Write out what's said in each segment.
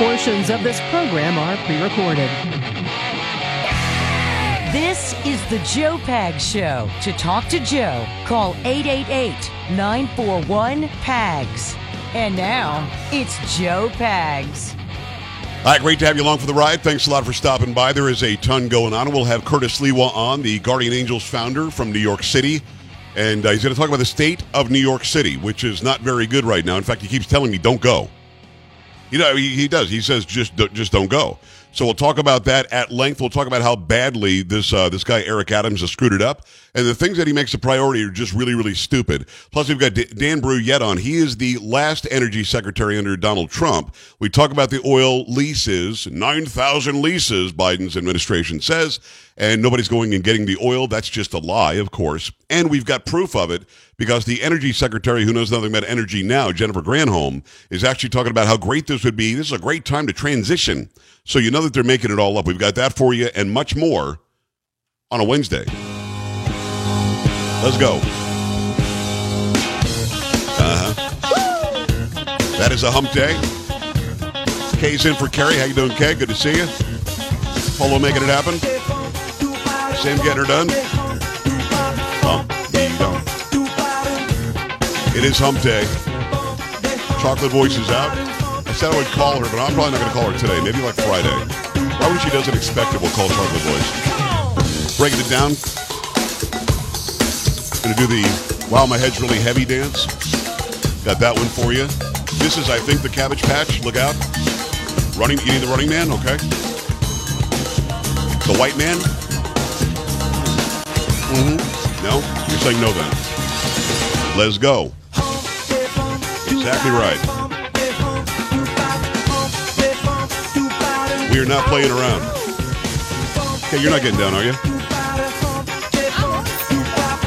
Portions of this program are pre recorded. This is the Joe Pags Show. To talk to Joe, call 888 941 PAGS. And now, it's Joe Pags. All right, great to have you along for the ride. Thanks a lot for stopping by. There is a ton going on. We'll have Curtis Sliwa on, the Guardian Angels founder from New York City. And uh, he's going to talk about the state of New York City, which is not very good right now. In fact, he keeps telling me, don't go. You know, he, he does. He says, just, just don't go. So we'll talk about that at length. We'll talk about how badly this uh, this guy Eric Adams has screwed it up, and the things that he makes a priority are just really, really stupid. Plus, we've got D- Dan Brouillette on. He is the last energy secretary under Donald Trump. We talk about the oil leases, nine thousand leases. Biden's administration says, and nobody's going and getting the oil. That's just a lie, of course. And we've got proof of it because the energy secretary, who knows nothing about energy now, Jennifer Granholm, is actually talking about how great this would be. This is a great time to transition. So you know that they're making it all up. We've got that for you and much more on a Wednesday. Let's go. Uh huh. That is a hump day. Kay's in for Kerry. How you doing, Kay? Good to see you. Polo making it happen. Sam getting her done. It is hump day. Chocolate voice is out. I said I would call her, but I'm probably not going to call her today. Maybe like Friday. Why when she doesn't expect it, we'll call Chocolate Voice. Breaking it down. Gonna do the Wow My Head's Really Heavy dance. Got that one for you. This is, I think, the Cabbage Patch. Look out. Running, eating the Running Man, okay. The White Man. Mm-hmm. No? You're saying no then. Let's go. Exactly right. We are not playing around. Okay, you're not getting down, are you?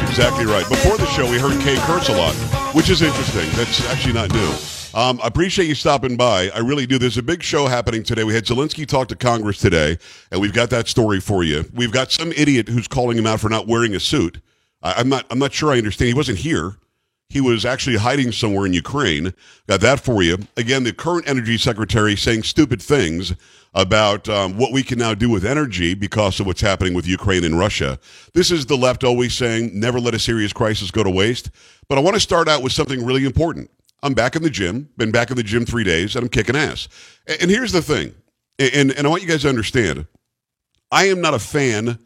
Exactly right. Before the show, we heard Kay curse a lot, which is interesting. That's actually not new. Um, I appreciate you stopping by. I really do. There's a big show happening today. We had Zelensky talk to Congress today, and we've got that story for you. We've got some idiot who's calling him out for not wearing a suit. I, I'm not. I'm not sure I understand. He wasn't here. He was actually hiding somewhere in Ukraine. Got that for you. Again, the current energy secretary saying stupid things about um, what we can now do with energy because of what's happening with Ukraine and Russia. This is the left always saying, never let a serious crisis go to waste. But I want to start out with something really important. I'm back in the gym, been back in the gym three days, and I'm kicking ass. And here's the thing, and, and I want you guys to understand I am not a fan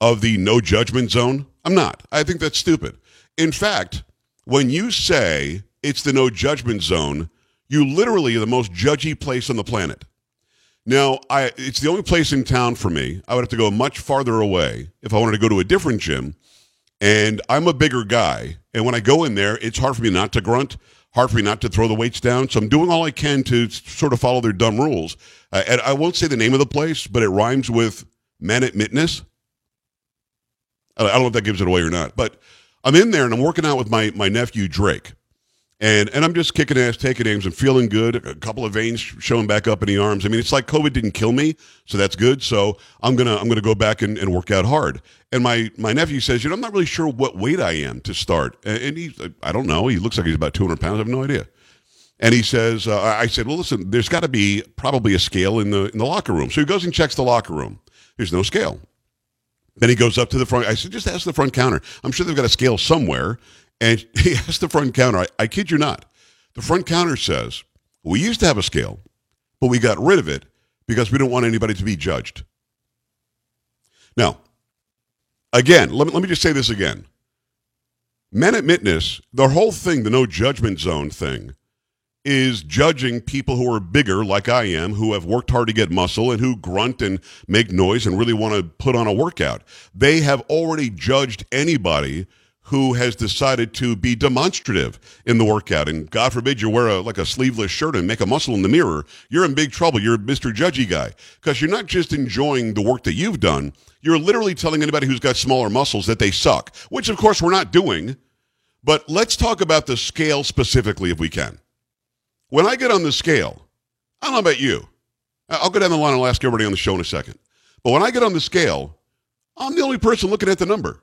of the no judgment zone. I'm not. I think that's stupid. In fact, when you say it's the no judgment zone, you literally are the most judgy place on the planet. Now, I, it's the only place in town for me. I would have to go much farther away if I wanted to go to a different gym. And I'm a bigger guy. And when I go in there, it's hard for me not to grunt, hard for me not to throw the weights down. So I'm doing all I can to sort of follow their dumb rules. Uh, and I won't say the name of the place, but it rhymes with Man at Mitness. I don't know if that gives it away or not. But I'm in there and I'm working out with my, my nephew, Drake. And, and I'm just kicking ass, taking names, and feeling good. A couple of veins showing back up in the arms. I mean, it's like COVID didn't kill me, so that's good. So I'm gonna I'm gonna go back and, and work out hard. And my my nephew says, you know, I'm not really sure what weight I am to start. And, he's I don't know. He looks like he's about 200 pounds. I have no idea. And he says, uh, I said, well, listen, there's got to be probably a scale in the in the locker room. So he goes and checks the locker room. There's no scale. Then he goes up to the front. I said, just ask the front counter. I'm sure they've got a scale somewhere. And he asked the front counter, I, I kid you not, the front counter says, we used to have a scale, but we got rid of it because we don't want anybody to be judged. Now, again, let me, let me just say this again. Men at Mitness, the whole thing, the no judgment zone thing, is judging people who are bigger, like I am, who have worked hard to get muscle and who grunt and make noise and really want to put on a workout. They have already judged anybody who has decided to be demonstrative in the workout. And God forbid you wear a, like a sleeveless shirt and make a muscle in the mirror. You're in big trouble. You're Mr. Judgy guy because you're not just enjoying the work that you've done. You're literally telling anybody who's got smaller muscles that they suck, which of course we're not doing. But let's talk about the scale specifically if we can. When I get on the scale, I don't know about you. I'll go down the line and ask everybody on the show in a second. But when I get on the scale, I'm the only person looking at the number.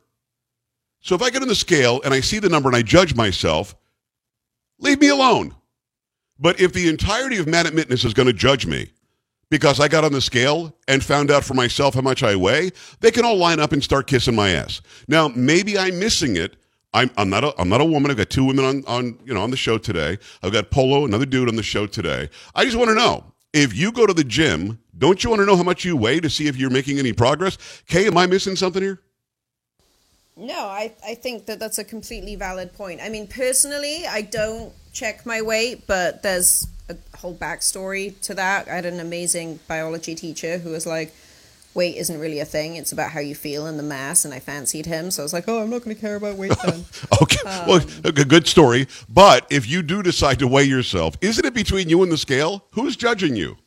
So if I get on the scale and I see the number and I judge myself, leave me alone. But if the entirety of Man at Mitness is going to judge me, because I got on the scale and found out for myself how much I weigh, they can all line up and start kissing my ass. Now, maybe I'm missing it. I'm, I'm not a I'm not a woman. I've got two women on, on you know on the show today. I've got Polo, another dude on the show today. I just want to know if you go to the gym, don't you want to know how much you weigh to see if you're making any progress? Kay, am I missing something here? No, I, I think that that's a completely valid point. I mean, personally, I don't check my weight, but there's a whole backstory to that. I had an amazing biology teacher who was like, weight isn't really a thing. It's about how you feel in the mass. And I fancied him. So I was like, oh, I'm not going to care about weight then. okay. Um, well, a good story. But if you do decide to weigh yourself, isn't it between you and the scale? Who's judging you?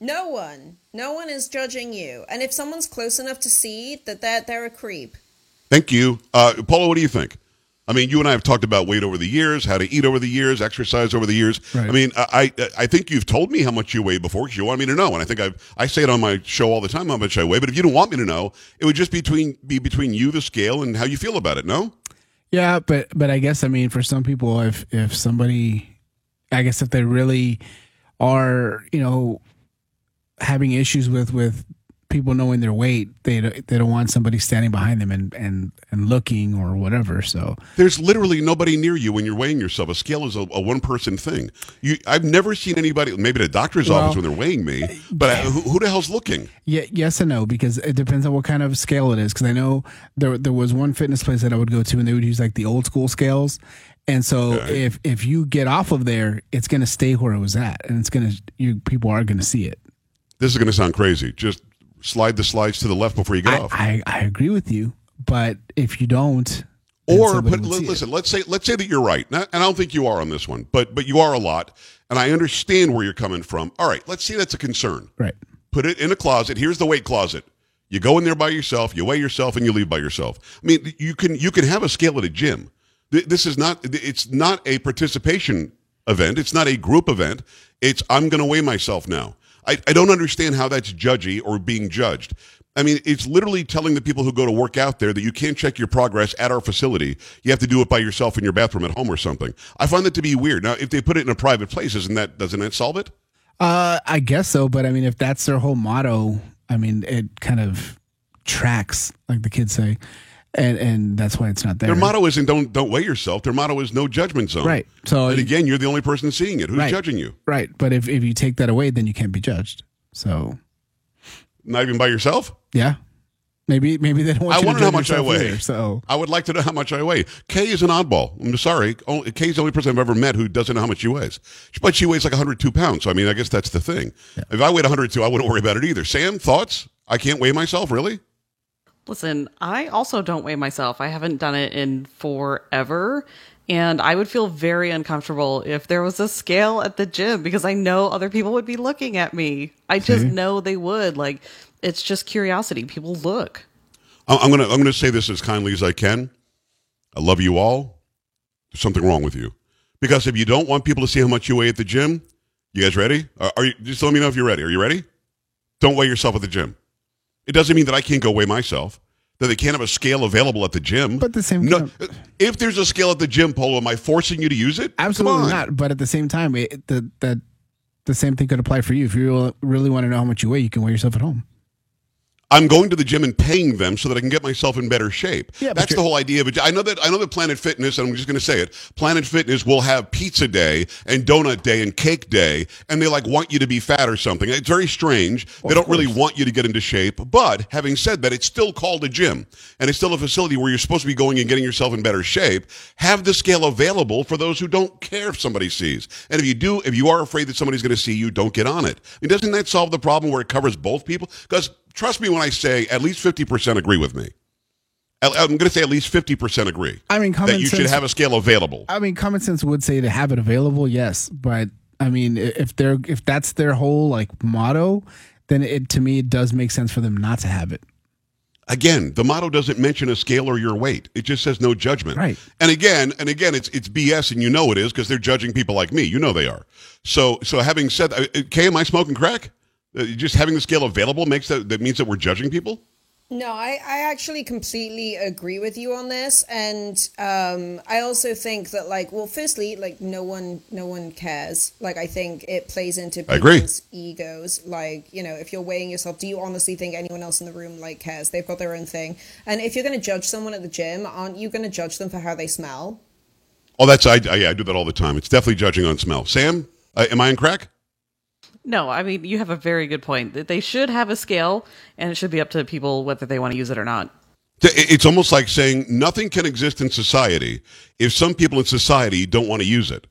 No one. No one is judging you. And if someone's close enough to see that they're, they're a creep. Thank you. Uh, Paula, what do you think? I mean, you and I have talked about weight over the years, how to eat over the years, exercise over the years. Right. I mean, I I think you've told me how much you weigh before because you want me to know, and I think I I say it on my show all the time how much I weigh. But if you don't want me to know, it would just be between be between you, the scale, and how you feel about it. No. Yeah, but but I guess I mean for some people, if if somebody, I guess if they really are, you know, having issues with with people knowing their weight, they they don't want somebody standing behind them and and and looking or whatever. So there's literally nobody near you when you're weighing yourself. A scale is a, a one person thing. You, I've never seen anybody, maybe a doctor's well, office when they're weighing me, but uh, who, who, the hell's looking? Yeah, yes and no because it depends on what kind of scale it is. Because I know there there was one fitness place that I would go to and they would use like the old school scales. And so okay. if if you get off of there, it's going to stay where it was at, and it's going to you people are going to see it. This is going to sound crazy. Just slide the slides to the left before you get I, off. I, I agree with you, but if you don't, or but listen, let's say let's say that you're right, and I don't think you are on this one, but but you are a lot, and I understand where you're coming from. All right, let's say that's a concern. Right. Put it in a closet. Here's the weight closet. You go in there by yourself, you weigh yourself, and you leave by yourself. I mean, you can you can have a scale at a gym. This is not it's not a participation event. It's not a group event. It's I'm going to weigh myself now. I, I don't understand how that's judgy or being judged. I mean, it's literally telling the people who go to work out there that you can't check your progress at our facility. You have to do it by yourself in your bathroom at home or something. I find that to be weird. Now, if they put it in a private place, isn't that doesn't that solve it? Uh, I guess so. But I mean, if that's their whole motto, I mean, it kind of tracks, like the kids say and and that's why it's not there. Their motto isn't don't don't weigh yourself. Their motto is no judgment zone. Right. So and again, you're the only person seeing it. Who's right, judging you? Right. But if if you take that away, then you can't be judged. So not even by yourself. Yeah. Maybe maybe they don't want. I wonder how much I weigh. Either, so I would like to know how much I weigh. Kay is an oddball. I'm sorry. Oh, Kay's the only person I've ever met who doesn't know how much she weighs. But she weighs like 102 pounds. So I mean, I guess that's the thing. Yeah. If I weighed 102, I wouldn't worry about it either. Sam, thoughts? I can't weigh myself, really? Listen, I also don't weigh myself. I haven't done it in forever. And I would feel very uncomfortable if there was a scale at the gym because I know other people would be looking at me. I just mm-hmm. know they would. Like, it's just curiosity. People look. I'm gonna I'm gonna say this as kindly as I can. I love you all. There's something wrong with you because if you don't want people to see how much you weigh at the gym, you guys ready? Are, are you? Just let me know if you're ready. Are you ready? Don't weigh yourself at the gym. It doesn't mean that I can't go weigh myself. That they can't have a scale available at the gym. But the same no, if there's a scale at the gym, Polo, am I forcing you to use it? Absolutely not. But at the same time, it, the, the the same thing could apply for you. If you really want to know how much you weigh, you can weigh yourself at home. I'm going to the gym and paying them so that I can get myself in better shape. Yeah, That's the whole idea of it. I know that I know that Planet Fitness, and I'm just going to say it. Planet Fitness will have pizza day and donut day and cake day, and they like want you to be fat or something. It's very strange. Well, they don't really want you to get into shape. But having said that, it's still called a gym, and it's still a facility where you're supposed to be going and getting yourself in better shape. Have the scale available for those who don't care if somebody sees. And if you do, if you are afraid that somebody's going to see you, don't get on it. I mean, doesn't that solve the problem where it covers both people? Because trust me when I say at least 50% agree with me. I'm going to say at least 50% agree. I mean, that you sense, should have a scale available. I mean, common sense would say to have it available, yes, but I mean, if they're if that's their whole like motto, then it to me it does make sense for them not to have it. Again, the motto doesn't mention a scale or your weight. It just says no judgment. Right. And again, and again, it's it's BS, and you know it is because they're judging people like me. You know they are. So so having said, uh, uh, Kay, am I smoking crack? Uh, just having the scale available makes that that means that we're judging people. No, I, I actually completely agree with you on this, and um, I also think that like, well, firstly, like no one, no one cares. Like, I think it plays into people's egos. Like, you know, if you're weighing yourself, do you honestly think anyone else in the room like cares? They've got their own thing, and if you're going to judge someone at the gym, aren't you going to judge them for how they smell? Oh, that's I, I yeah I do that all the time. It's definitely judging on smell. Sam, uh, am I in crack? No, I mean you have a very good point. That They should have a scale, and it should be up to people whether they want to use it or not. It's almost like saying nothing can exist in society if some people in society don't want to use it.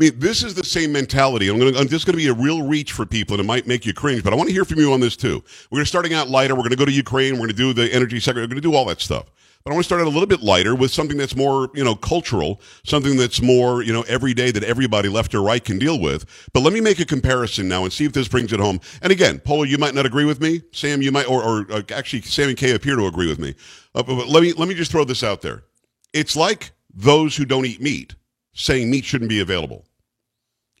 I mean, this is the same mentality. I'm going to, this is going to be a real reach for people, and it might make you cringe. But I want to hear from you on this too. We're starting out lighter. We're going to go to Ukraine. We're going to do the energy sector. We're going to do all that stuff. But I want to start out a little bit lighter with something that's more, you know, cultural, something that's more, you know, everyday that everybody left or right can deal with. But let me make a comparison now and see if this brings it home. And again, Polo, you might not agree with me. Sam, you might, or, or uh, actually, Sam and Kay appear to agree with me. Uh, but, but let me let me just throw this out there. It's like those who don't eat meat saying meat shouldn't be available.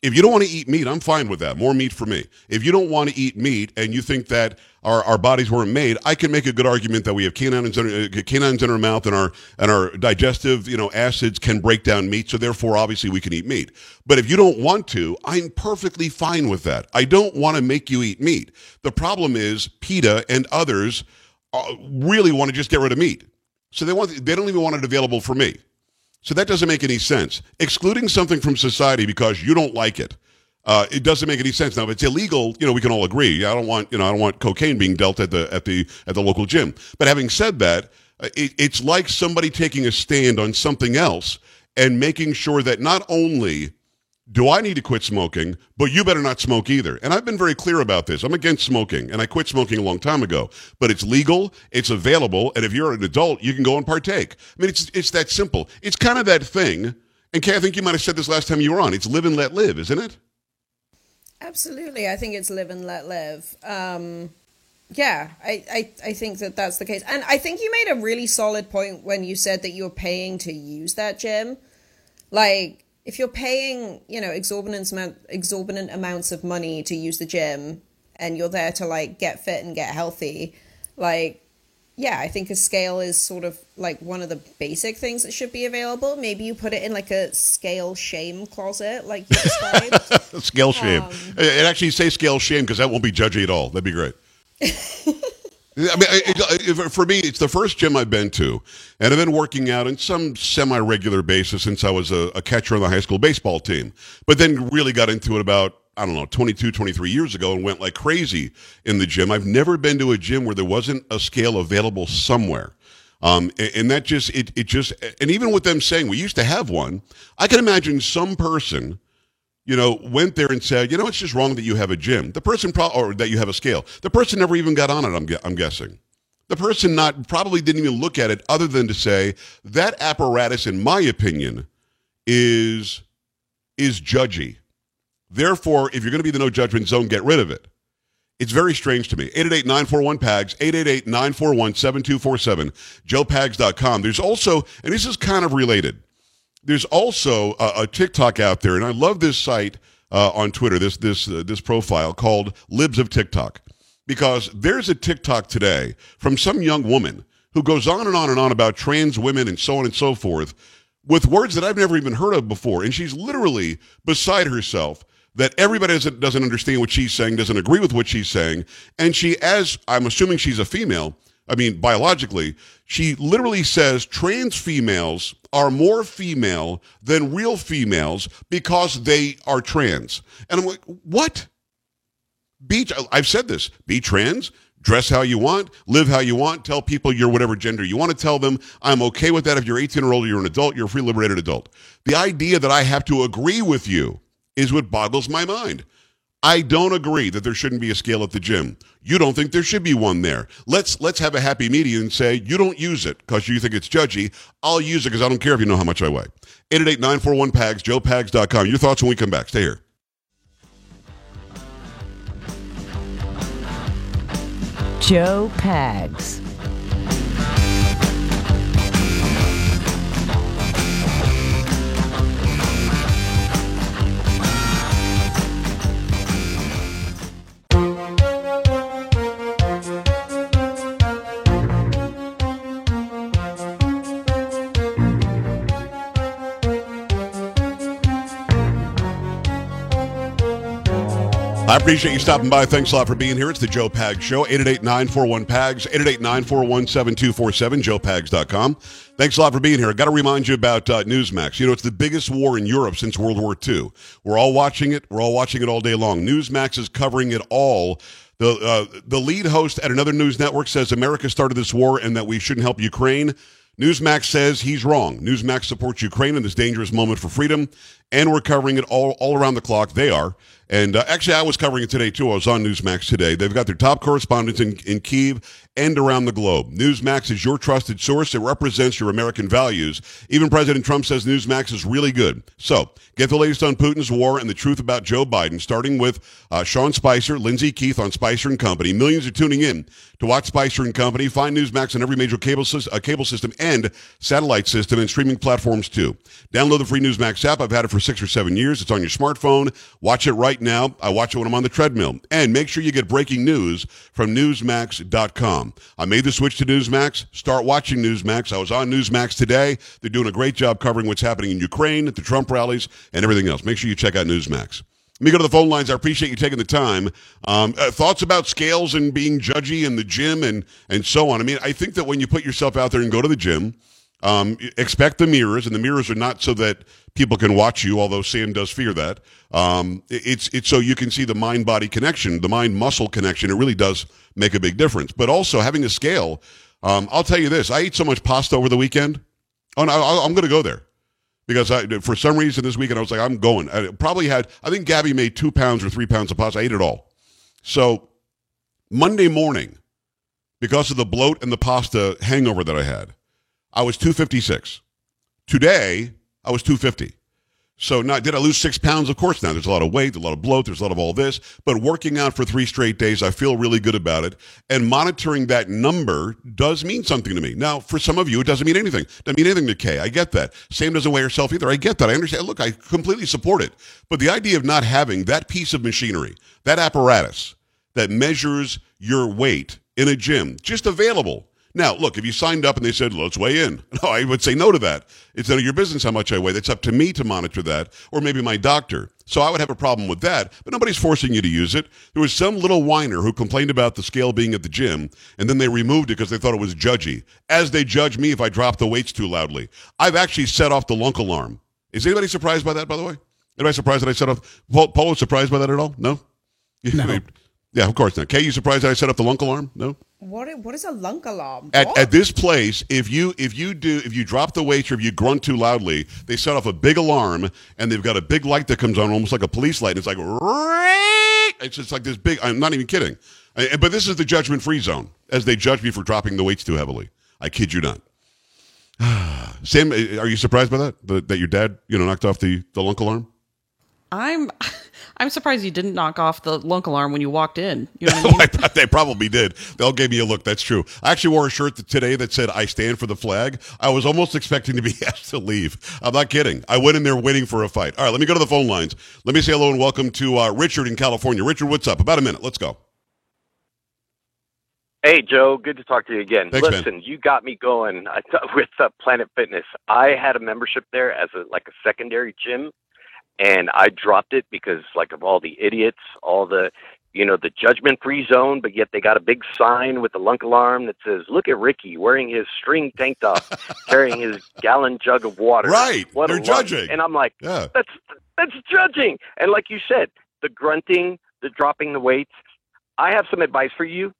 If you don't want to eat meat, I'm fine with that. More meat for me. If you don't want to eat meat and you think that our, our bodies weren't made, I can make a good argument that we have canines in, uh, canines in our mouth and our and our digestive you know acids can break down meat. So therefore, obviously, we can eat meat. But if you don't want to, I'm perfectly fine with that. I don't want to make you eat meat. The problem is PETA and others uh, really want to just get rid of meat. So they want they don't even want it available for me. So that doesn't make any sense. Excluding something from society because you don't like it, uh, it doesn't make any sense. Now, if it's illegal, you know, we can all agree. I don't want, you know, I don't want cocaine being dealt at the at the at the local gym. But having said that, uh, it, it's like somebody taking a stand on something else and making sure that not only do I need to quit smoking, but you better not smoke either. And I've been very clear about this. I'm against smoking, and I quit smoking a long time ago. But it's legal, it's available, and if you're an adult, you can go and partake. I mean, it's it's that simple. It's kind of that thing. And Kay, I think you might have said this last time you were on. It's live and let live, isn't it? Absolutely, I think it's live and let live. Um, yeah, I, I, I think that that's the case, and I think you made a really solid point when you said that you're paying to use that gym. Like, if you're paying, you know, exorbitant amount, exorbitant amounts of money to use the gym, and you're there to like get fit and get healthy, like, yeah, I think a scale is sort of like one of the basic things that should be available. Maybe you put it in like a scale shame closet, like you described. scale shame. Um, it actually say scale shame because that won't be judgy at all. That'd be great. I mean, for me, it's the first gym I've been to, and I've been working out on some semi-regular basis since I was a, a catcher on the high school baseball team. But then really got into it about I don't know 22, 23 years ago, and went like crazy in the gym. I've never been to a gym where there wasn't a scale available somewhere. Um, and, and that just it it just and even with them saying we used to have one, I can imagine some person you know, went there and said, you know, it's just wrong that you have a gym. The person, pro- or that you have a scale. The person never even got on it. I'm, gu- I'm guessing. The person not probably didn't even look at it, other than to say that apparatus, in my opinion, is is judgy. Therefore, if you're going to be the no judgment zone, get rid of it. It's very strange to me. 888-941-PAGS, 888-941-7247, joepags.com. There's also, and this is kind of related, there's also a, a TikTok out there, and I love this site uh, on Twitter, this this uh, this profile called Libs of TikTok, because there's a TikTok today from some young woman who goes on and on and on about trans women and so on and so forth, with words that I've never even heard of before, and she's literally beside herself that everybody doesn't, doesn't understand what she's saying, doesn't agree with what she's saying, and she, as I'm assuming she's a female, I mean, biologically, she literally says trans females are more female than real females because they are trans. And I'm like, what? Be, I've said this. Be trans, dress how you want, live how you want, tell people you're whatever gender you want to tell them. I'm okay with that. If you're 18 or older, you're an adult, you're a free liberated adult. The idea that I have to agree with you is what boggles my mind. I don't agree that there shouldn't be a scale at the gym. You don't think there should be one there. Let's let's have a happy medium and say you don't use it because you think it's judgy. I'll use it because I don't care if you know how much I weigh. 888-941-PAGS, joepags.com. Your thoughts when we come back. Stay here. Joe Pags. I appreciate you stopping by. Thanks a lot for being here. It's the Joe Pags Show. 888-941-PAGS, 888-941-7247, joepags.com. Thanks a lot for being here. I got to remind you about uh, Newsmax. You know, it's the biggest war in Europe since World War II. We're all watching it. We're all watching it all day long. Newsmax is covering it all. The, uh, the lead host at another news network says America started this war and that we shouldn't help Ukraine. Newsmax says he's wrong. Newsmax supports Ukraine in this dangerous moment for freedom, and we're covering it all, all around the clock. They are. And uh, actually, I was covering it today, too. I was on Newsmax today. They've got their top correspondents in, in Kiev and around the globe. Newsmax is your trusted source. It represents your American values. Even President Trump says Newsmax is really good. So get the latest on Putin's war and the truth about Joe Biden, starting with uh, Sean Spicer, Lyndsay Keith on Spicer and Company. Millions are tuning in to watch Spicer and Company. Find Newsmax on every major cable, uh, cable system and satellite system and streaming platforms, too. Download the free Newsmax app. I've had it for six or seven years. It's on your smartphone. Watch it right now. I watch it when I'm on the treadmill. And make sure you get breaking news from Newsmax.com. I made the switch to Newsmax. Start watching Newsmax. I was on Newsmax today. They're doing a great job covering what's happening in Ukraine, the Trump rallies, and everything else. Make sure you check out Newsmax. Let me go to the phone lines. I appreciate you taking the time. Um, uh, thoughts about scales and being judgy in the gym and and so on. I mean, I think that when you put yourself out there and go to the gym, um, expect the mirrors, and the mirrors are not so that people can watch you. Although Sam does fear that. Um, it's it's so you can see the mind body connection, the mind muscle connection. It really does make a big difference. But also having a scale. Um, I'll tell you this: I ate so much pasta over the weekend. Oh no, I'm going to go there because I, for some reason this weekend I was like, I'm going. I probably had, I think Gabby made two pounds or three pounds of pasta. I ate it all. So Monday morning, because of the bloat and the pasta hangover that I had, I was 256. Today, I was 250. So now, did I lose six pounds? Of course not. There's a lot of weight, a lot of bloat, there's a lot of all this. But working out for three straight days, I feel really good about it. And monitoring that number does mean something to me. Now, for some of you, it doesn't mean anything. It doesn't mean anything to Kay. I get that. Sam doesn't weigh herself either. I get that. I understand. Look, I completely support it. But the idea of not having that piece of machinery, that apparatus that measures your weight in a gym, just available now, look, if you signed up and they said, let's weigh in, no, I would say no to that. It's none of your business how much I weigh. It's up to me to monitor that, or maybe my doctor. So I would have a problem with that, but nobody's forcing you to use it. There was some little whiner who complained about the scale being at the gym, and then they removed it because they thought it was judgy, as they judge me if I drop the weights too loudly. I've actually set off the lunk alarm. Is anybody surprised by that, by the way? Anybody surprised that I set off? Paul, Paul was surprised by that at all? No? No. Yeah, of course not. Kay, you surprised that I set up the lunk alarm? No. What what is a lunk alarm? At, at this place, if you if you do if you drop the weights or if you grunt too loudly, they set off a big alarm and they've got a big light that comes on, almost like a police light. And it's like it's just like this big. I'm not even kidding. Uh, I- but this is the judgment free zone as they judge me for dropping the weights too heavily. I kid you not. Sam, uh, are you surprised by that? The, that your dad, you know, knocked off the the lunk alarm? I'm I'm surprised you didn't knock off the lunk alarm when you walked in. You know what I mean? I thought they probably did. They all gave me a look. That's true. I actually wore a shirt today that said "I stand for the flag." I was almost expecting to be asked to leave. I'm not kidding. I went in there waiting for a fight. All right, let me go to the phone lines. Let me say hello and welcome to uh, Richard in California. Richard, what's up? About a minute. Let's go. Hey Joe, good to talk to you again. Thanks, man. Listen, you got me going with uh, Planet Fitness. I had a membership there as a like a secondary gym, and I dropped it because like of all the idiots, all the you know the judgment-free zone, but yet they got a big sign with the lunk alarm that says, "Look at Ricky wearing his string tank top, carrying his gallon jug of water." Right. What They're judging. and I'm like, Yeah. that's that's judging. And like you said, the grunting, the dropping the weights. I have some advice for you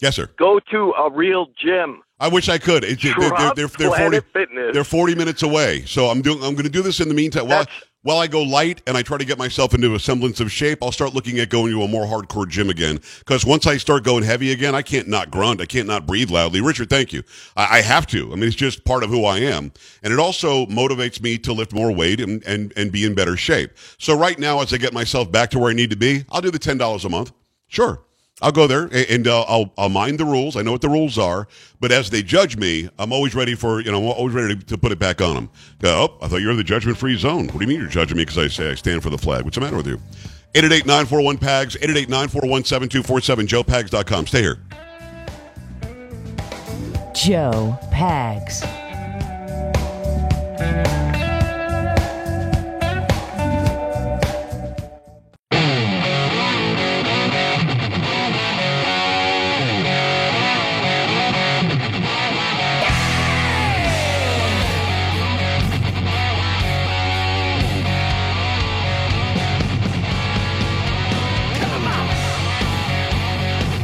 Yes, sir. go to a real gym. I wish I could. It, they're, they're, they're, they're, 40, Planet Fitness. they're 40 minutes away. So I'm doing. I'm going to do this in the meantime. That's- while I go light and I try to get myself into a semblance of shape, I'll start looking at going to a more hardcore gym again. Because once I start going heavy again, I can't not grunt. I can't not breathe loudly. Richard, thank you. I, I have to. I mean, it's just part of who I am. And it also motivates me to lift more weight and, and, and be in better shape. So right now, as I get myself back to where I need to be, I'll do the $10 a month. Sure. I'll go there and uh, I'll I'll mind the rules. I know what the rules are, but as they judge me, I'm always ready for you know I'm always ready to, to put it back on them. Go, oh, I thought you were in the judgment-free zone. What do you mean you're judging me because I say I stand for the flag? What's the matter with you? 888-941-PAGS, 888-941-7247, joepags.com. Stay here. Joe Pags.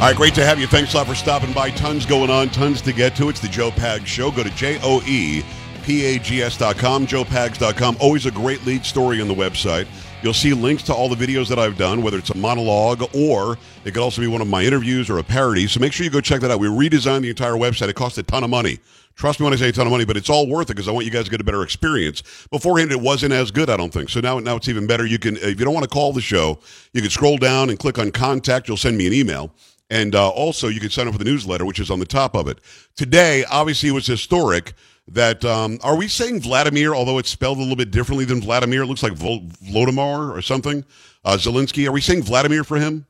All right, great to have you. Thanks a lot for stopping by. Tons going on, tons to get to. It's the Joe Pags Show. Go to J O E P A G S.com, joepags.com. Always a great lead story on the website. You'll see links to all the videos that I've done, whether it's a monologue or it could also be one of my interviews or a parody. So make sure you go check that out. We redesigned the entire website. It cost a ton of money. Trust me when I say a ton of money, but it's all worth it because I want you guys to get a better experience. Beforehand, it wasn't as good, I don't think. So now, now it's even better. You can, if you don't want to call the show, you can scroll down and click on contact. You'll send me an email. And uh, also, you can sign up for the newsletter, which is on the top of it. Today, obviously, it was historic that, um, are we saying Vladimir, although it's spelled a little bit differently than Vladimir? It looks like Vol- Volodymyr or something. Uh, Zelensky, are we saying Vladimir for him?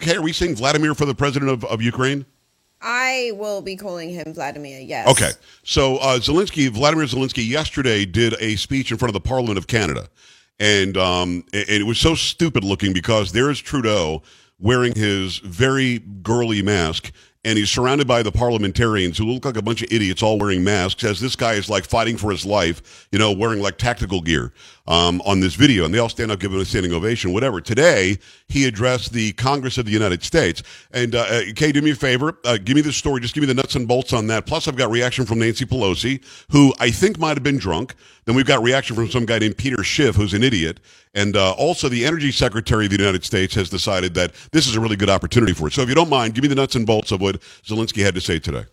Okay, are we saying Vladimir for the president of, of Ukraine? I will be calling him Vladimir, yes. Okay. So uh, Zelensky, Vladimir Zelensky, yesterday did a speech in front of the Parliament of Canada. And, um, and it was so stupid looking because there's Trudeau wearing his very girly mask and he's surrounded by the parliamentarians who look like a bunch of idiots all wearing masks as this guy is like fighting for his life you know wearing like tactical gear um, on this video and they all stand up giving him a standing ovation whatever. Today he addressed the congress of the united states. And uh, uh kay do me a favor. Uh, give me the story. Just give me the nuts and bolts on that. Plus i've got reaction from nancy pelosi who i think might have been drunk. Then we've got reaction from some guy named peter schiff who's an idiot. And uh, also, the Energy Secretary of the United States has decided that this is a really good opportunity for it. So, if you don't mind, give me the nuts and bolts of what Zelensky had to say today.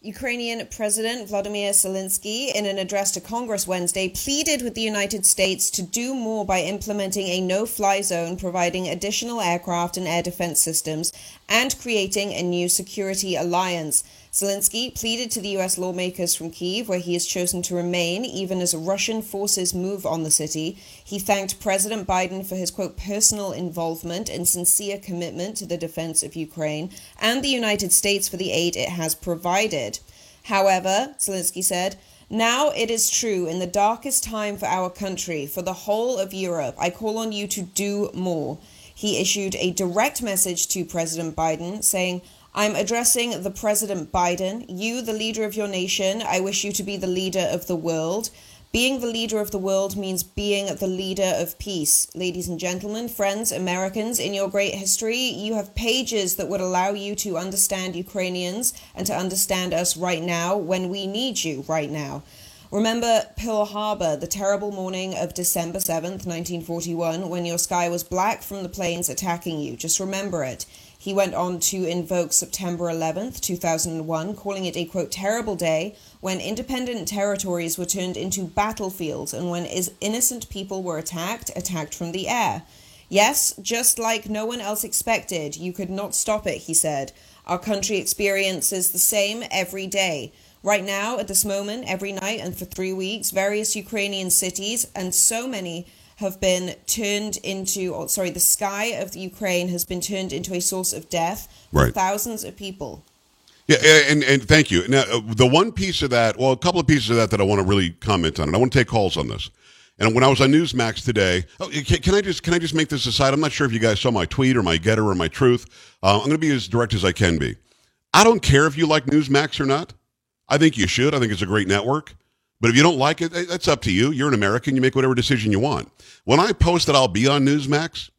Ukrainian President Vladimir Zelensky, in an address to Congress Wednesday, pleaded with the United States to do more by implementing a no fly zone, providing additional aircraft and air defense systems, and creating a new security alliance. Zelensky pleaded to the U.S. lawmakers from Kiev, where he has chosen to remain even as Russian forces move on the city. He thanked President Biden for his, quote, personal involvement and sincere commitment to the defense of Ukraine, and the United States for the aid it has provided. However, Zelensky said, now it is true, in the darkest time for our country, for the whole of Europe, I call on you to do more. He issued a direct message to President Biden saying, I'm addressing the President Biden. You, the leader of your nation, I wish you to be the leader of the world. Being the leader of the world means being the leader of peace. Ladies and gentlemen, friends, Americans, in your great history, you have pages that would allow you to understand Ukrainians and to understand us right now when we need you right now. Remember Pearl Harbor, the terrible morning of December 7th, 1941, when your sky was black from the planes attacking you. Just remember it. He went on to invoke September 11th, 2001, calling it a quote, terrible day when independent territories were turned into battlefields and when innocent people were attacked, attacked from the air. Yes, just like no one else expected, you could not stop it, he said. Our country experiences the same every day. Right now, at this moment, every night and for three weeks, various Ukrainian cities and so many have been turned into, or sorry, the sky of the Ukraine has been turned into a source of death for thousands of people. Yeah, and, and thank you. Now, uh, the one piece of that, well, a couple of pieces of that that I want to really comment on, and I want to take calls on this. And when I was on Newsmax today, oh, can, can I just can I just make this aside? I'm not sure if you guys saw my tweet or my GETTR or my truth. Uh, I'm going to be as direct as I can be. I don't care if you like Newsmax or not. I think you should. I think it's a great network. But if you don't like it, eh, that's up to you. You're an American. You make whatever decision you want. When I post that I'll be on Newsmax,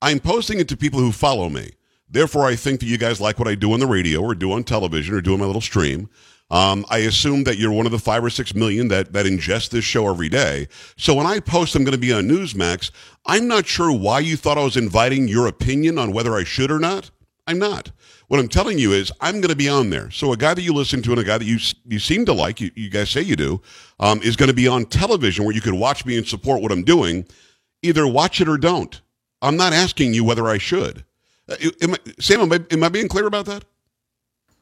I'm posting it to people who follow me. Therefore, I think that you guys like what I do on the radio or do on television or do on my little stream. Um, I assume that you're one of the five or six million that, that ingest this show every day. So when I post I'm going to be on Newsmax, I'm not sure why you thought I was inviting your opinion on whether I should or not. I'm not. What I'm telling you is I'm going to be on there. So a guy that you listen to and a guy that you you seem to like, you, you guys say you do, um, is going to be on television where you can watch me and support what I'm doing. Either watch it or don't. I'm not asking you whether I should. Uh, am I, Sam, am I, am I being clear about that?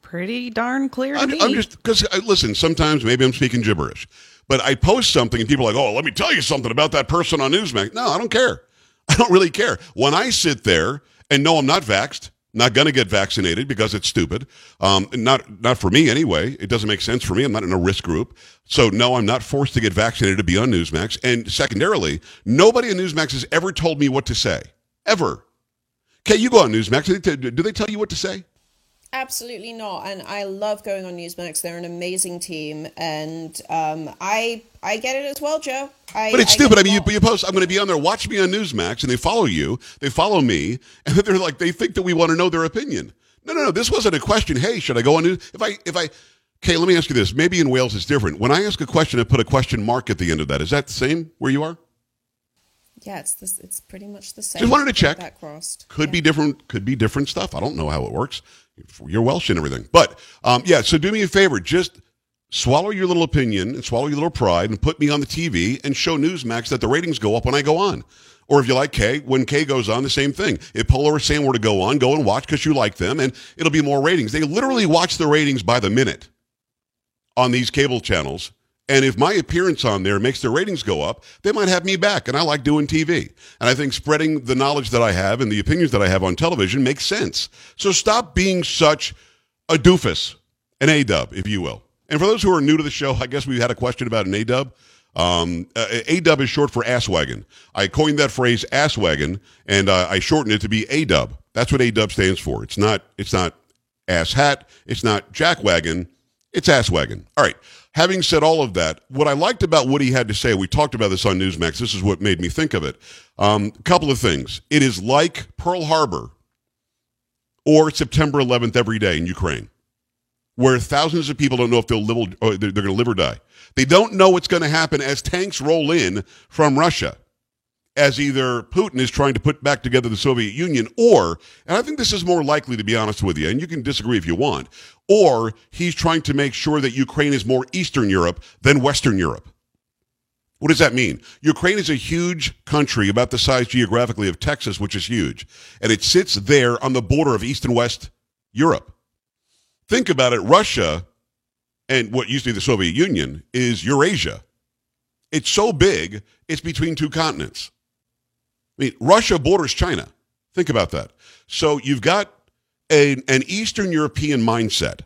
Pretty darn clear I'm, me. I'm just because listen. Sometimes maybe I'm speaking gibberish, but I post something and people are like, "Oh, let me tell you something about that person on Newsmax." No, I don't care. I don't really care. When I sit there and know I'm not vaxxed, not going to get vaccinated because it's stupid. Um, not not for me anyway. It doesn't make sense for me. I'm not in a risk group, so no, I'm not forced to get vaccinated to be on Newsmax. And secondarily, nobody on Newsmax has ever told me what to say, ever. Okay, you go on Newsmax. Do they tell you what to say? Absolutely not. And I love going on Newsmax. They're an amazing team, and um, I I get it as well, Joe. I, But it's I stupid. I mean, you, you post, I'm going to be on there. Watch me on Newsmax, and they follow you. They follow me, and they're like, they think that we want to know their opinion. No, no, no. This wasn't a question. Hey, should I go on news? If I, if I, okay, let me ask you this. Maybe in Wales it's different. When I ask a question, I put a question mark at the end of that. Is that the same where you are? Yeah, it's this. It's pretty much the same. Just wanted to check. That crossed. Could Yeah. be different. Could be different stuff. I don't know how it works. You're Welsh and everything, but um, yeah. So do me a favor. Just swallow your little opinion and swallow your little pride and put me on the TV and show Newsmax that the ratings go up when I go on. Or if you like Kay, when Kay goes on, the same thing. If Polo or Sam were to go on, go and watch because you like them, and it'll be more ratings. They literally watch the ratings by the minute on these cable channels. And if my appearance on there makes their ratings go up, they might have me back. And I like doing TV. And I think spreading the knowledge that I have and the opinions that I have on television makes sense. So stop being such a doofus, an A dub, if you will. And for those who are new to the show, I guess we had a question about an A dub. Um, a dub is short for ass wagon. I coined that phrase ass wagon, and uh, I shortened it to be A dub. That's what A dub stands for. It's not. It's not ass hat. It's not jack wagon. It's ass wagon. All right. Having said all of that, what I liked about what he had to say, we talked about this on Newsmax. This is what made me think of it. Um, a couple of things. It is like Pearl Harbor or September 11th every day in Ukraine, where thousands of people don't know if they'll live or they're, they're going to live or die. They don't know what's going to happen as tanks roll in from Russia as either Putin is trying to put back together the Soviet Union, or, and I think this is more likely to be honest with you, and you can disagree if you want, or he's trying to make sure that Ukraine is more Eastern Europe than Western Europe. What does that mean? Ukraine is a huge country about the size geographically of Texas, which is huge, and it sits there on the border of East and West Europe. Think about it Russia and what used to be the Soviet Union is Eurasia. It's so big, it's between two continents. Mean, Russia borders China. Think about that. So you've got a, an Eastern European mindset.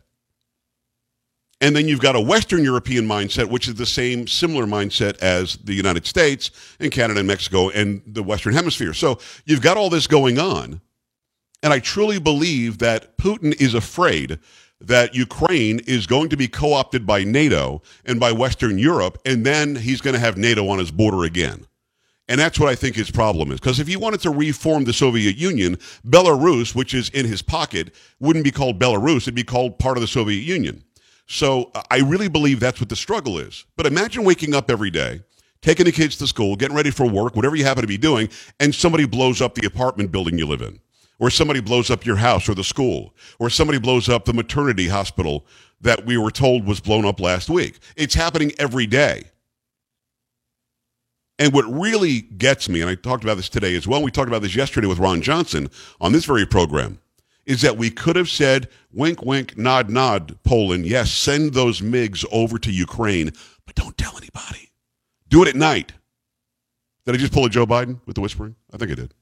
And then you've got a Western European mindset, which is the same, similar mindset as the United States and Canada and Mexico and the Western Hemisphere. So you've got all this going on. And I truly believe that Putin is afraid that Ukraine is going to be co opted by NATO and by Western Europe, and then he's going to have NATO on his border again. And that's what I think his problem is. Because if he wanted to reform the Soviet Union, Belarus, which is in his pocket, wouldn't be called Belarus, it'd be called part of the Soviet Union. So uh, I really believe that's what the struggle is. But imagine waking up every day, taking the kids to school, getting ready for work, whatever you happen to be doing, and somebody blows up the apartment building you live in, or somebody blows up your house or the school, or somebody blows up the maternity hospital that we were told was blown up last week. It's happening every day. And what really gets me, and I talked about this today as well, we talked about this yesterday with Ron Johnson on this very program, is that we could have said, wink, wink, nod, nod, Poland, yes, send those MiGs over to Ukraine, but don't tell anybody. Do it at night. Did I just pull a Joe Biden with the whispering? I think I did.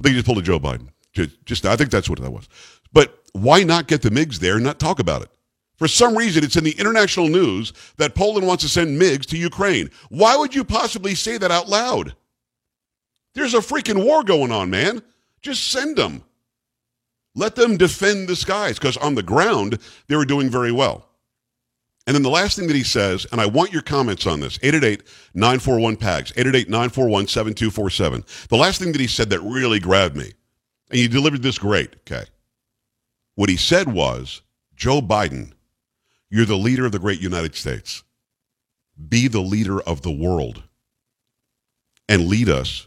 I think I just pulled a Joe Biden. Just, just I think that's what that was. But why not get the MiGs there and not talk about it? For some reason, it's in the international news that Poland wants to send MiGs to Ukraine. Why would you possibly say that out loud? There's a freaking war going on, man. Just send them. Let them defend the skies because on the ground, they were doing very well. And then the last thing that he says, and I want your comments on this 888 941 PAGS, 888 941 7247. The last thing that he said that really grabbed me, and you delivered this great, okay? What he said was, Joe Biden, you're the leader of the great United States. Be the leader of the world and lead us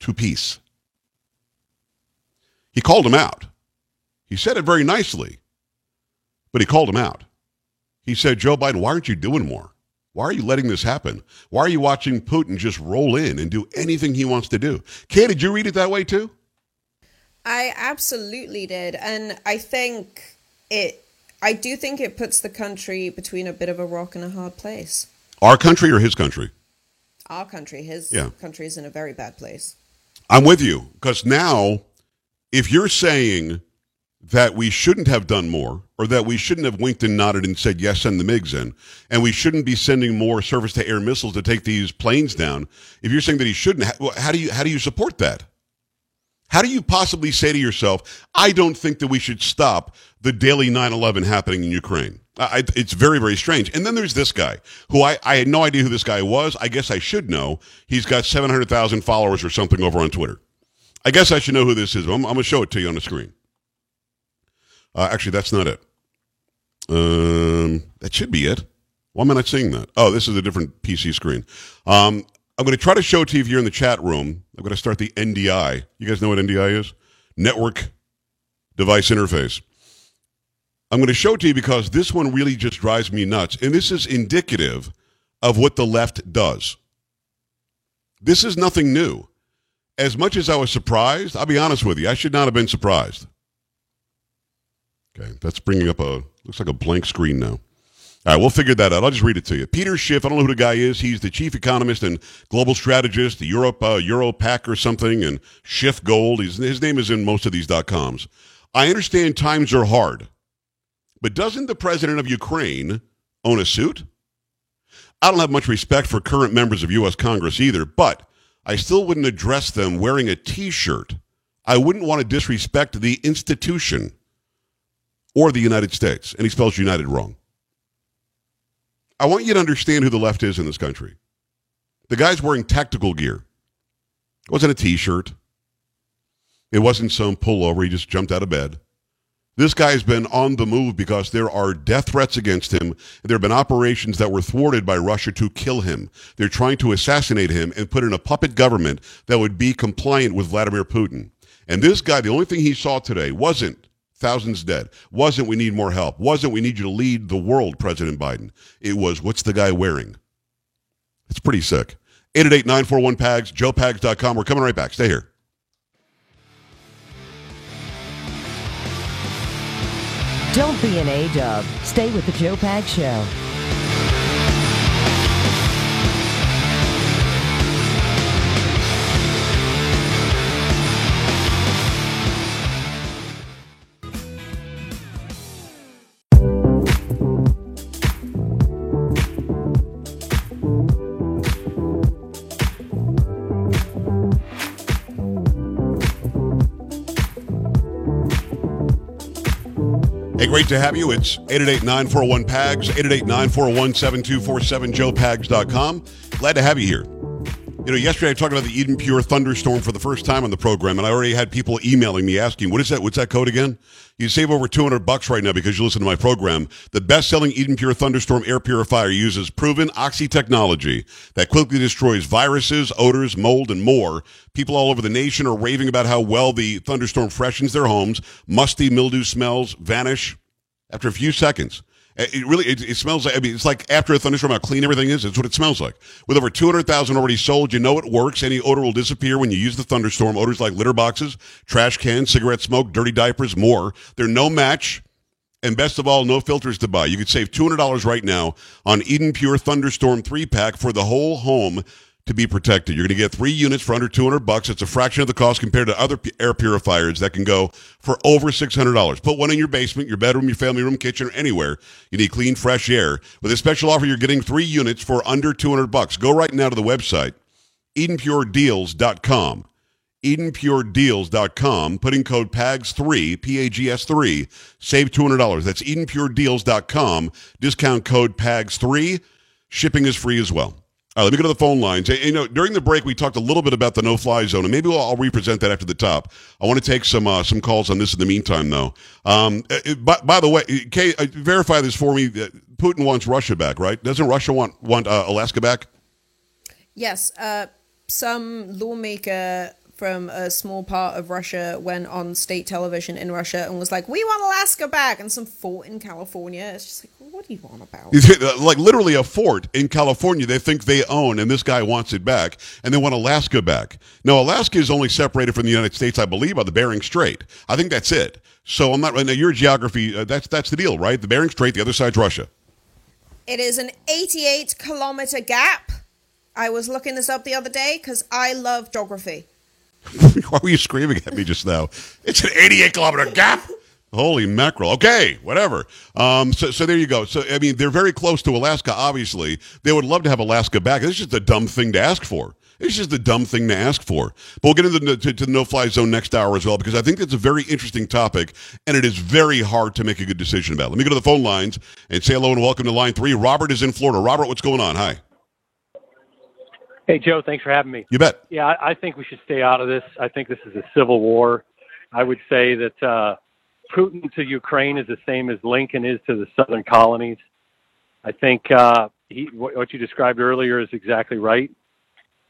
to peace. He called him out. He said it very nicely, but he called him out. He said, Joe Biden, why aren't you doing more? Why are you letting this happen? Why are you watching Putin just roll in and do anything he wants to do? Kay, did you read it that way too? I absolutely did. And I think it, I do think it puts the country between a bit of a rock and a hard place. Our country or his country? Our country, his Yeah. country is in a very bad place. I'm with you because now, if you're saying that we shouldn't have done more, or that we shouldn't have winked and nodded and said yes, send the MiGs in, and we shouldn't be sending more surface-to-air missiles to take these planes down, if you're saying that he shouldn't, how do you how do you support that? How do you possibly say to yourself, I don't think that we should stop the daily 9 11 happening in Ukraine? I, it's very, very strange. And then there's this guy who I, I had no idea who this guy was. I guess I should know. He's got 700,000 followers or something over on Twitter. I guess I should know who this is. I'm, I'm going to show it to you on the screen. Uh, actually, that's not it. Um, that should be it. Why am I not seeing that? Oh, this is a different PC screen. Um, I'm going to try to show it to you if you're in the chat room. I'm going to start the NDI. You guys know what NDI is? Network Device Interface. I'm going to show it to you because this one really just drives me nuts. And this is indicative of what the left does. This is nothing new. As much as I was surprised, I'll be honest with you, I should not have been surprised. Okay, that's bringing up a, looks like a blank screen now. All right, we'll figure that out. I'll just read it to you. Peter Schiff, I don't know who the guy is. He's the chief economist and global strategist, the Europe, uh, Europac or something, and Schiff Gold. He's, his name is in most of these dot coms. I understand times are hard, but doesn't the president of Ukraine own a suit? I don't have much respect for current members of U.S. Congress either, but I still wouldn't address them wearing a t shirt. I wouldn't want to disrespect the institution or the United States. And he spells United wrong. I want you to understand who the left is in this country. The guy's wearing tactical gear. It wasn't a t shirt, it wasn't some pullover. He just jumped out of bed. This guy's been on the move because there are death threats against him. There have been operations that were thwarted by Russia to kill him. They're trying to assassinate him and put in a puppet government that would be compliant with Vladimir Putin. And this guy, the only thing he saw today wasn't thousands dead. Wasn't we need more help? Wasn't we need you to lead the world, President Biden? It was what's the guy wearing? It's pretty sick. 888-941-PAGS, joepags.com. We're coming right back. Stay here. Don't be an A-dub. Stay with the Joe Pag Show. Hey, great to have you. It's 888-941-PAGS, 888-941-7247, joepags.com. Glad to have you here. You know, yesterday I talked about the Eden Pure thunderstorm for the first time on the program, and I already had people emailing me asking, "What is that? What's that code again?" You save over two hundred bucks right now because you listen to my program. The best-selling Eden Pure thunderstorm air purifier uses proven oxy technology that quickly destroys viruses, odors, mold, and more. People all over the nation are raving about how well the thunderstorm freshens their homes. Musty mildew smells vanish after a few seconds. Uh, it really it, it, smells like I mean it's like after a thunderstorm how clean everything is. It's what it smells like. With over two hundred thousand already sold, you know it works. Any odor will disappear when you use the thunderstorm. Odors like litter boxes, trash cans, cigarette smoke, dirty diapers, more. They're no match. And best of all, no filters to buy. You could save $200 right now on Eden Pure Thunderstorm 3 pack for the whole home to be protected. You're going to get three units for under 200 bucks. It's a fraction of the cost compared to other air purifiers that can go for over $600. Put one in your basement, your bedroom, your family room, kitchen, or anywhere. You need clean, fresh air. With a special offer, you're getting three units for under 200 bucks. Go right now to the website, EdenPureDeals.com. EdenPureDeals.com. Putting code PAGS3, P-A-G-S-3, save $200. That's EdenPureDeals.com. Discount code PAGS3. Shipping is free as well. Right, let me go to the phone lines. You know, during the break, we talked a little bit about the no-fly zone, and maybe I'll, I'll represent that after the top. I want to take some uh, some calls on this in the meantime, though. Um, uh, by, by, the way, Kay, uh, verify this for me. Putin wants Russia back, right? Doesn't Russia want want uh, Alaska back? Yes. Uh, some lawmaker from a small part of Russia went on state television in Russia and was like, "We want Alaska back," and some fort in California. It's just like, what do you want about? like literally a fort in California they think they own, and this guy wants it back, and they want Alaska back. Now Alaska is only separated from the United States, I believe, by the Bering Strait. I think that's it. So I'm not right now. Your geography, uh, that's that's the deal, right? The Bering Strait, the other side's Russia. It is an 88 kilometer gap. I was looking this up the other day because I love geography. Why were you screaming at me just now? It's an 88 kilometer gap. Holy mackerel. Okay, whatever. Um, so, so there you go. So, I mean, they're very close to Alaska, obviously. They would love to have Alaska back. It's just a dumb thing to ask for. It's just a dumb thing to ask for. But we'll get into the, to, to the no-fly zone next hour as well because I think it's a very interesting topic and it is very hard to make a good decision about. Let me go to the phone lines and say hello and welcome to line three. Robert is in Florida. Robert, what's going on? Hi. Hey, Joe, thanks for having me. You bet. Yeah, I, I think we should stay out of this. I think this is a civil war. I would say that uh, Putin to Ukraine is the same as Lincoln is to the southern colonies. I think uh, he, what you described earlier is exactly right.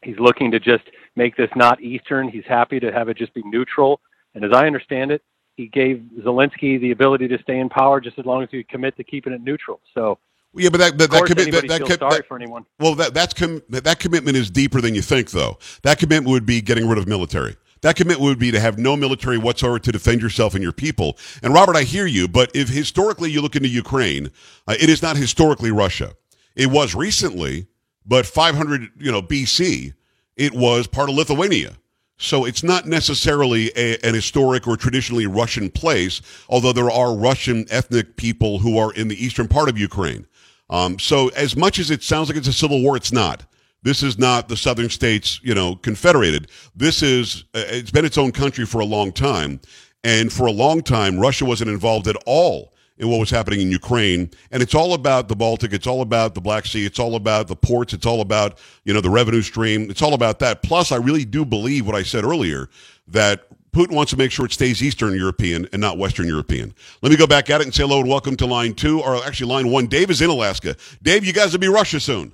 He's looking to just make this not Eastern. He's happy to have it just be neutral. And as I understand it, he gave Zelensky the ability to stay in power just as long as he commit to keeping it neutral. So, Yeah, but that that, that, commi- that, that, sorry that- for anyone. well that that's com- that that commitment is deeper than you think though. That commitment would be getting rid of military. That commitment would be to have no military whatsoever to defend yourself and your people. And Robert, I hear you, but if historically you look into Ukraine, uh, it is not historically Russia. It was recently, but 500, you know, BC, it was part of Lithuania. So it's not necessarily a, an historic or traditionally Russian place, although there are Russian ethnic people who are in the eastern part of Ukraine. Um, so as much as it sounds like it's a civil war, it's not. This is not the southern states, you know, confederated. This is uh, it's been its own country for a long time, and for a long time, Russia wasn't involved at all in what was happening in Ukraine. And it's all about the Baltic. It's all about the Black Sea. It's all about the ports. It's all about you know the revenue stream. It's all about that. Plus, I really do believe what I said earlier that Putin wants to make sure it stays Eastern European and not Western European. Let me go back at it and say hello and welcome to line two, or actually line one. Dave is in Alaska. Dave, you guys will be Russia soon.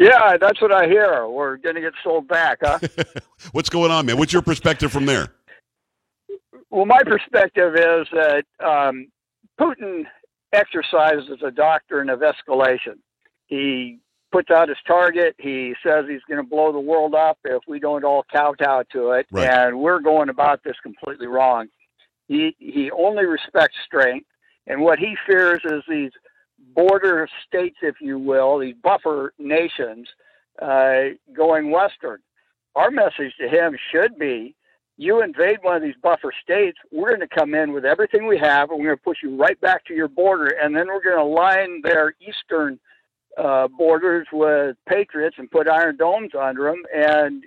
Yeah, that's what I hear. We're going to get sold back, huh? What's going on, man? What's your perspective from there? well, my perspective is that um, Putin exercises a doctrine of escalation. He puts out his target. He says he's going to blow the world up if we don't all kowtow to it, Right. and we're going about this completely wrong. He he only respects strength, and what he fears is these border states, if you will, these buffer nations uh, going western. Our message to him should be you invade one of these buffer states, we're going to come in with everything we have, and we're going to push you right back to your border, and then we're going to line their eastern uh, borders with patriots and put iron domes under them, and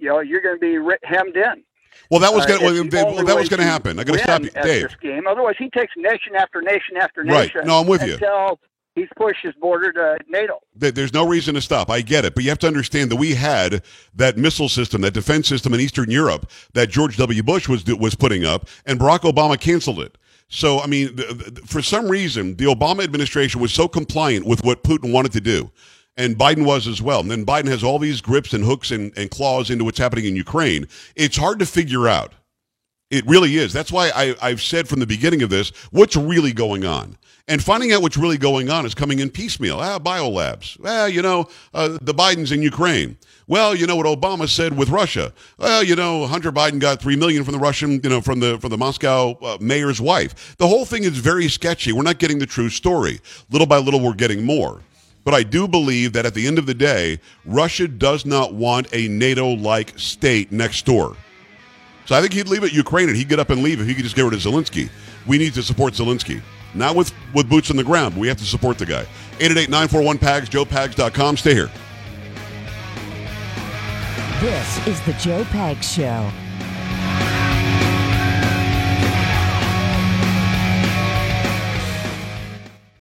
you know you're going to be hemmed in. Well, that was Uh, going. it's Well, the Dave, only well, that was going to happen. I got to stop you, Dave. This game, otherwise he takes nation after nation after Right. nation. No, I'm with you. until he's pushed his border to NATO. There's no reason to stop. I get it, but you have to understand that we had that missile system, that defense system in Eastern Europe that George W. Bush was was putting up, and Barack Obama canceled it. So, I mean, for some reason, the Obama administration was so compliant with what Putin wanted to do, and Biden was as well. And then Biden has all these grips and hooks and, and claws into what's happening in Ukraine. It's hard to figure out. It really is. That's why I, I've said from the beginning of this what's really going on. And finding out what's really going on is coming in piecemeal. Ah, biolabs. Ah, you know, uh, the Bidens in Ukraine. Well, you know what Obama said with Russia. Well, you know, Hunter Biden got three million from the Russian, you know, from the from the Moscow uh, mayor's wife. The whole thing is very sketchy. We're not getting the true story. Little by little, we're getting more. But I do believe that at the end of the day, Russia does not want a NATO-like state next door. So I think he'd leave it Ukraine and he'd get up and leave if he could just get rid of Zelensky. We need to support Zelensky. Not with, with boots on the ground, but we have to support the guy. 888-941-PAGS, joepags.com. Stay here. This is the Joe Pags Show.